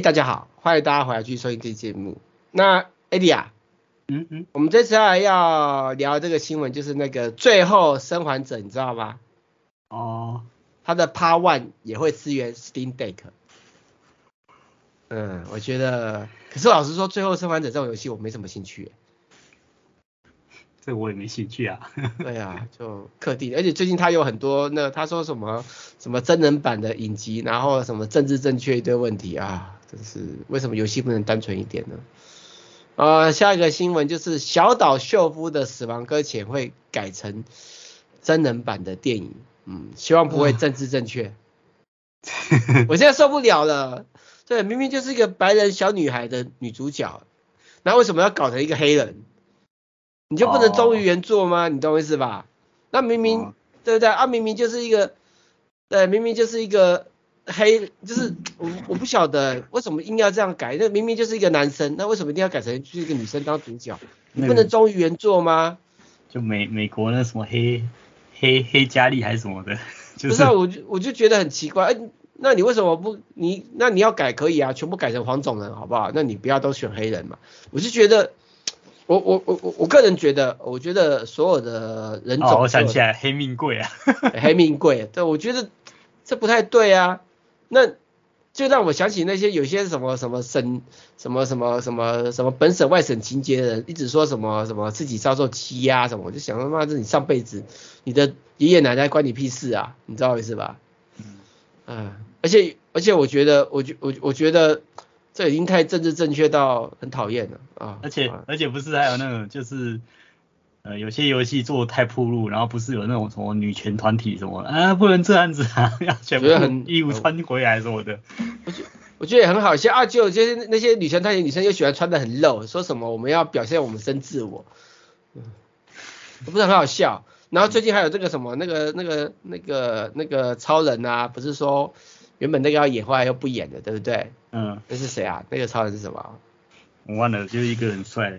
哎，大家好，欢迎大家回来继续收听这期节目。那艾迪亚，嗯嗯，我们这次还要聊这个新闻，就是那个最后生还者，你知道吗？哦，他的 Part One 也会支援 Steam Deck。嗯，我觉得，可是老实说，最后生还者这种游戏我没什么兴趣。这我也没兴趣啊。对啊，就氪地，而且最近他有很多，那他说什么什么真人版的影集，然后什么政治正确一堆问题啊，真是为什么游戏不能单纯一点呢？呃，下一个新闻就是小岛秀夫的死亡搁浅会改成真人版的电影，嗯，希望不会政治正确。我现在受不了了，对，明明就是一个白人小女孩的女主角，那为什么要搞成一个黑人？你就不能忠于原作吗？Oh. 你懂我意思吧？那明明、oh. 对不对啊？明明就是一个，对，明明就是一个黑，就是我我不晓得为什么硬要这样改。那明明就是一个男生，那为什么一定要改成就是一个女生当主角？你不能忠于原作吗？就美美国那什么黑黑黑佳丽还是什么的，就是、不是啊？我就我就觉得很奇怪，哎，那你为什么不你那你要改可以啊，全部改成黄种人好不好？那你不要都选黑人嘛？我就觉得。我我我我我个人觉得，我觉得所有的人种，哦，我想起来黑命贵啊，黑命贵，对，我觉得这不太对啊。那就让我想起那些有些什么什么省什么什么什么什么本省外省情节的人，一直说什么什么自己遭受欺压什么，我就想他妈这你上辈子你的爷爷奶奶关你屁事啊，你知道意思吧？嗯，嗯，而且而且我觉得，我觉我我觉得。这已经太政治正确到很讨厌了啊！而且而且不是还有那种就是呃有些游戏做的太暴露，然后不是有那种什么女权团体什么啊不能这样子啊，要全部衣服穿回来什么的。我觉我觉得也很好笑啊，就就是那些女权团体女生又喜欢穿的很露，说什么我们要表现我们真自我，嗯，不是很好笑。然后最近还有这个什么那个那个那个那个超人啊，不是说。原本那个要演，后来又不演的，对不对？嗯。那是谁啊？那个超人是什么？我忘了，就是一个很帅的。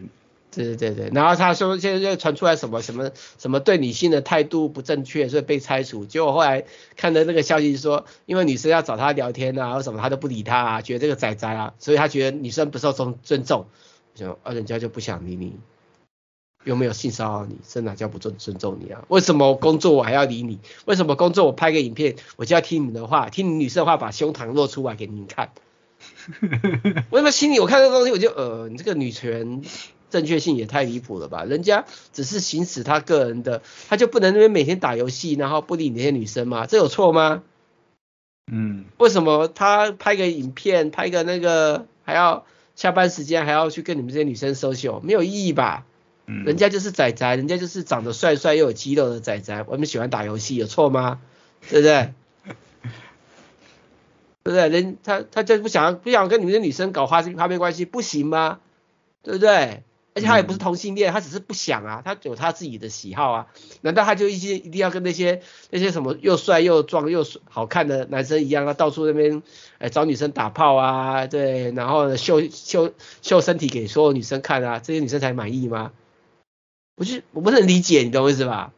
对对对对。然后他说现在又传出来什么什么什么对女性的态度不正确，所以被拆除。结果后来看的那个消息说，因为女生要找他聊天啊，或什么他都不理他啊，觉得这个仔仔啊，所以他觉得女生不受尊尊重，就啊人家就不想理你。又没有性骚扰你？这哪叫不尊尊重你啊？为什么我工作我还要理你？为什么工作我拍个影片我就要听你们的话，听你女生的话，把胸膛露出来给你们看？为什么心里我看这个东西我就呃，你这个女权正确性也太离谱了吧？人家只是行使他个人的，他就不能那边每天打游戏，然后不理那些女生吗？这有错吗？嗯，为什么他拍个影片，拍个那个还要下班时间还要去跟你们这些女生 social，没有意义吧？嗯人家就是仔仔，人家就是长得帅帅又有肌肉的仔仔，我们喜欢打游戏，有错吗？对不对？对不对？人他他就不想不想跟你们的女生搞花心花边关系，不行吗？对不对？而且他也不是同性恋，他只是不想啊，他有他自己的喜好啊。难道他就一些一定要跟那些那些什么又帅又壮又好看的男生一样啊，到处那边哎找女生打炮啊？对，然后秀秀秀身体给所有女生看啊，这些女生才满意吗？不是，我不是很理解，你懂我意思吧？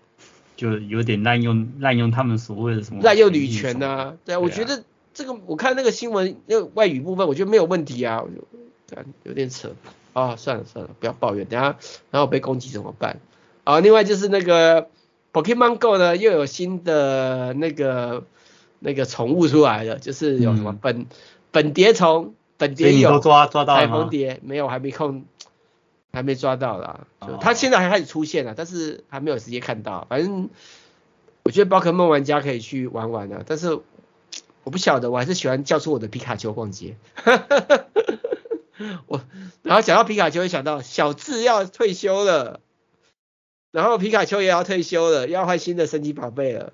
就有点滥用滥用他们所谓的什么滥用女权呐、啊？对啊，我觉得这个我看那个新闻那个外语部分，我觉得没有问题啊。我就有点扯啊，算了算了，不要抱怨，等下然后被攻击怎么办？啊，另外就是那个 Pokemon Go 呢，又有新的那个那个宠物出来了，就是有什么本、嗯、本蝶虫，本蝶有抓抓到了吗？彩虹蝶没有，还没空。还没抓到啦，就他现在还开始出现了，但是还没有直接看到。反正我觉得宝可梦玩家可以去玩玩的，但是我不晓得，我还是喜欢叫出我的皮卡丘逛街。我然后讲到皮卡丘，会想到小智要退休了，然后皮卡丘也要退休了，要换新的神奇宝贝了。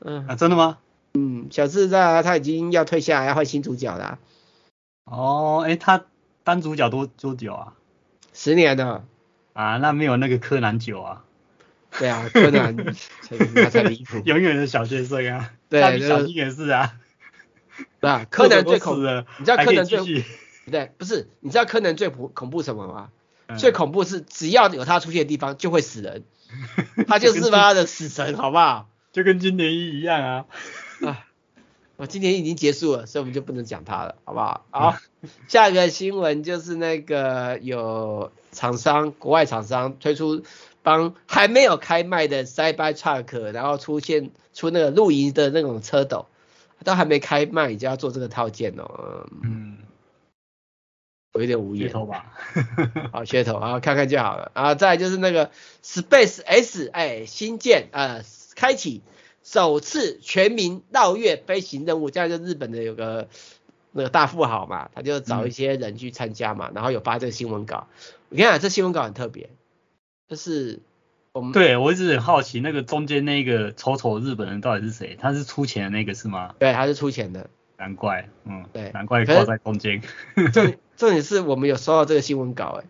嗯，啊，真的吗？嗯，小智在，他已经要退下来，要换新主角了。哦，哎，他当主角多多久啊？十年了啊，那没有那个柯南久啊。对啊，柯南 他才离谱，永远的小学生啊。对，小新也是啊。对啊，柯南最恐怖，你知道柯南最不对，不是，你知道柯南最恐恐怖什么吗？嗯、最恐怖是只要有他出现的地方就会死人，他就是他的死神，好不好？就跟金田一一样啊。啊，我今年已经结束了，所以我们就不能讲它了，好不好？好，下一个新闻就是那个有厂商，国外厂商推出帮还没有开卖的 Cybertruck，然后出现出那个露营的那种车斗，都还没开卖，你就要做这个套件哦。嗯，我有点无言。噱头吧，好噱头，好看看就好了。然后再来就是那个 Space S，哎，新建呃，开启。首次全民绕月飞行任务，这样就日本的有个那个大富豪嘛，他就找一些人去参加嘛，嗯、然后有发这个新闻稿。我跟你讲，这新闻稿很特别，就是我们对我一直很好奇，那个中间那个丑丑日本人到底是谁？他是出钱的那个是吗？对，他是出钱的。难怪，嗯，对，难怪挂在中间。重 重点是我们有收到这个新闻稿，哎。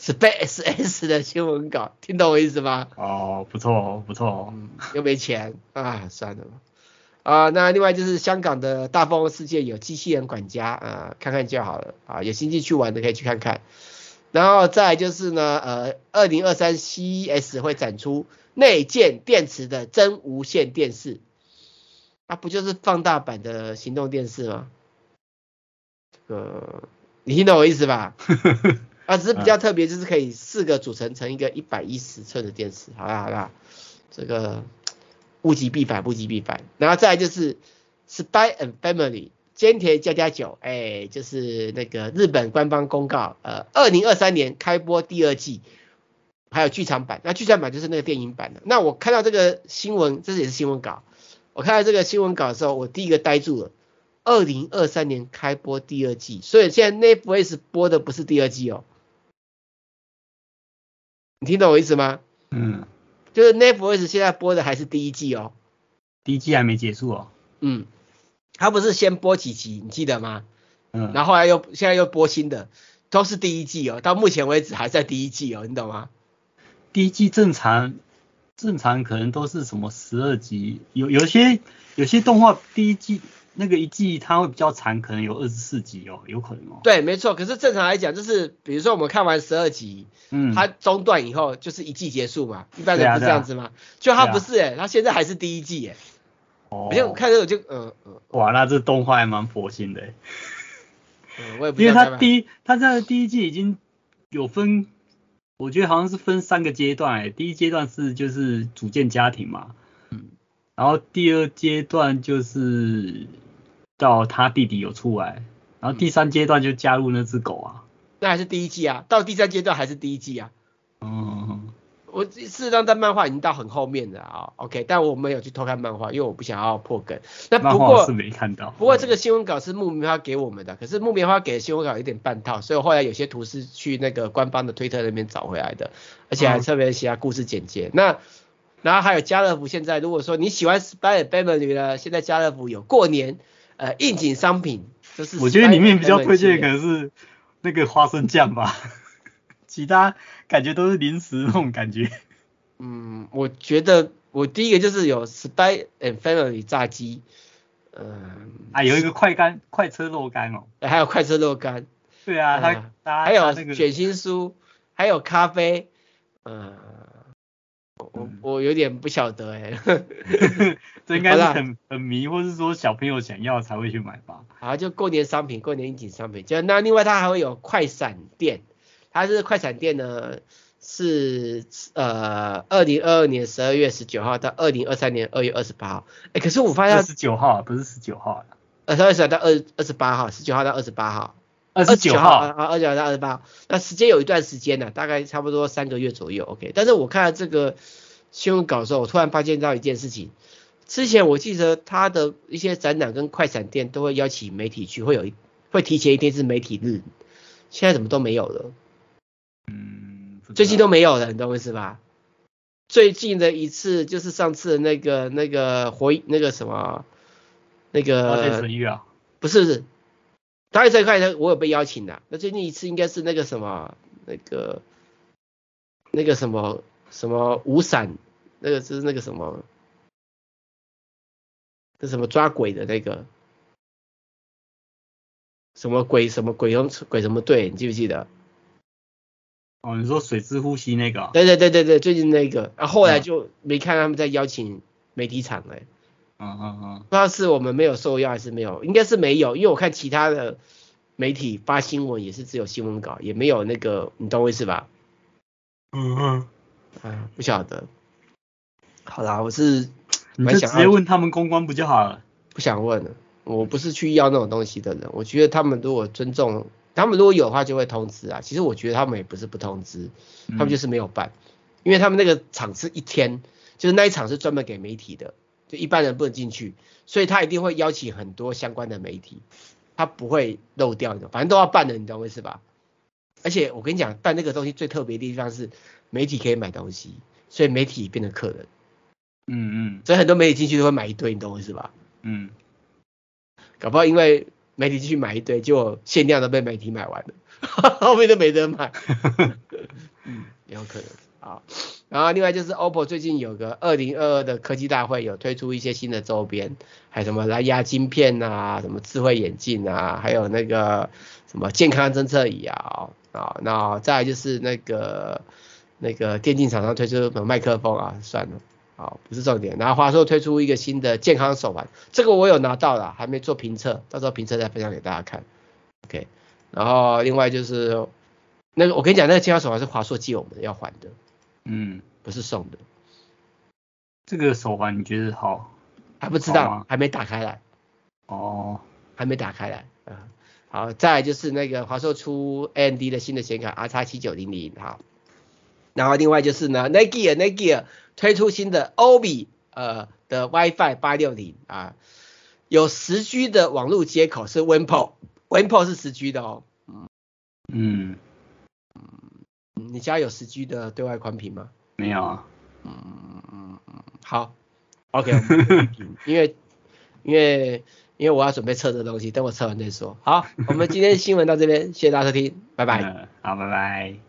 SpaceX 的新闻稿，听懂我意思吗？哦，不错，不错，嗯，又没钱啊，算了吧。啊，那另外就是香港的大富翁世界有机器人管家啊，看看就好了啊，有兴趣去玩的可以去看看。然后再就是呢，呃，二零二三 CES 会展出内建电池的真无线电视，啊，不就是放大版的行动电视吗？呃，你听懂我意思吧？啊，只是比较 特别，就是可以四个组成成一个一百一十寸的电视，好啦好啦，这个物极必反，物极必反。然后再来就是 Spy and Family 间谍加加九，哎，就是那个日本官方公告，呃，二零二三年开播第二季，还有剧场版，那剧场版就是那个电影版的。那我看到这个新闻，这是也是新闻稿，我看到这个新闻稿的时候，我第一个呆住了，二零二三年开播第二季，所以现在 Netflix 播的不是第二季哦。你听懂我意思吗？嗯，就是 Netflix 现在播的还是第一季哦，第一季还没结束哦。嗯，他不是先播几集，你记得吗？嗯，然后后来又现在又播新的，都是第一季哦，到目前为止还在第一季哦，你懂吗？第一季正常正常可能都是什么十二集，有有些有些动画第一季。那个一季它会比较长，可能有二十四集哦，有可能哦。对，没错。可是正常来讲，就是比如说我们看完十二集，嗯，它中断以后就是一季结束嘛，一般人不是这样子吗？就它不是哎、欸，它、啊、现在还是第一季哎、欸。哦。我看这个就呃呃。哇，那这动画还蛮佛心的、欸。嗯，我也不。因为它第一，它在第一季已经有分，我觉得好像是分三个阶段哎、欸，第一阶段是就是组建家庭嘛，嗯，然后第二阶段就是。到他弟弟有出来，然后第三阶段就加入那只狗啊，那还是第一季啊，到第三阶段还是第一季啊。嗯，我事实上在漫画已经到很后面了啊，OK，但我没有去偷看漫画，因为我不想要破梗。那不过是没看到，不过这个新闻稿是木棉花给我们的，可是木棉花给的新闻稿有点半套，所以后来有些图是去那个官方的推特那边找回来的，而且还特别写下故事简介。嗯、那然后还有家乐福现在如果说你喜欢 Spy x Family 呢，现在家乐福有过年。呃，应景商品就是。我觉得里面比较推荐的可能是那个花生酱吧，其他感觉都是零食那种感觉。嗯，我觉得我第一个就是有 Spy and Family 炸鸡，嗯，啊，有一个快干快车肉干哦，还有快车肉干。对啊，它、嗯、还有卷心酥，还有咖啡，嗯。我我有点不晓得哎，这应该是很很迷，或是说小朋友想要才会去买吧。好，就过年商品，过年应景商品。就那另外它还会有快闪店，它是快闪店呢，是呃二零二二年十二月十九号到二零二三年二月二十八号。哎，可是我发现十九号不是十九号，呃，十二月到二二十八号，十九号到二十八号，二十九号啊，二十九号到二十八号，那时间有一段时间呢，大概差不多三个月左右。OK，但是我看了这个。新闻稿的时候，我突然发现到一件事情。之前我记得他的一些展览跟快闪店都会邀请媒体去，会有一会提前一天是媒体日，现在怎么都没有了？嗯，最近都没有了，你懂我意思吧？最近的一次就是上次那个那个火那个什么那个，不是不是，当然这块我有被邀请的。那最近一次应该是那个什么那个那个什么。什么五闪？那个是那个什么？那什么抓鬼的那个？什么鬼？什么鬼用鬼什么队？你记不记得？哦，你说水之呼吸那个？对对对对对，最近那个，然后后来就没看他们在邀请媒体场了。嗯嗯嗯，不知道是我们没有受邀还是没有，应该是没有，因为我看其他的媒体发新闻也是只有新闻稿，也没有那个，你懂我意思吧？嗯嗯，啊，不晓得。好啦，我是你就直接问他们公关不就好了？不想问了，我不是去要那种东西的人。我觉得他们如果尊重，他们如果有的话就会通知啊。其实我觉得他们也不是不通知，他们就是没有办，嗯、因为他们那个场是一天，就是那一场是专门给媒体的，就一般人不能进去，所以他一定会邀请很多相关的媒体，他不会漏掉的，反正都要办的，你懂我意思吧？而且我跟你讲，办那个东西最特别的地方是媒体可以买东西，所以媒体变成客人。嗯嗯，所以很多媒体进去都会买一堆，你懂我意思吧？嗯，搞不好因为媒体进去买一堆，结果限量都被媒体买完了，后面都没得买。嗯，有可能啊。然后另外就是 OPPO 最近有个二零二二的科技大会，有推出一些新的周边，还有什么蓝牙晶片啊，什么智慧眼镜啊，还有那个什么健康侦测仪啊啊，那再来就是那个那个电竞厂商推出什么麦克风啊，算了。好，不是重点。然后华硕推出一个新的健康手环，这个我有拿到了，还没做评测，到时候评测再分享给大家看。OK。然后另外就是那个，我跟你讲，那个健康手环是华硕借我们要还的，嗯，不是送的。这个手环你觉得好？还不知道，还没打开来。哦，还没打开来。嗯，好，再来就是那个华硕出 AMD 的新的显卡 R 叉七九零零，好。然后另外就是呢，Netgear，Netgear 推出新的 Orbi 呃的 WiFi 八六零啊，有十 G 的网络接口是 WinPo，WinPo 是十 G 的哦。嗯嗯，你家有十 G 的对外宽频吗？没有啊。嗯嗯嗯，好，OK，因为因为因为我要准备测这东西，等我测完再说。好，我们今天新闻到这边，谢谢大家收听，拜拜。嗯，好，拜拜。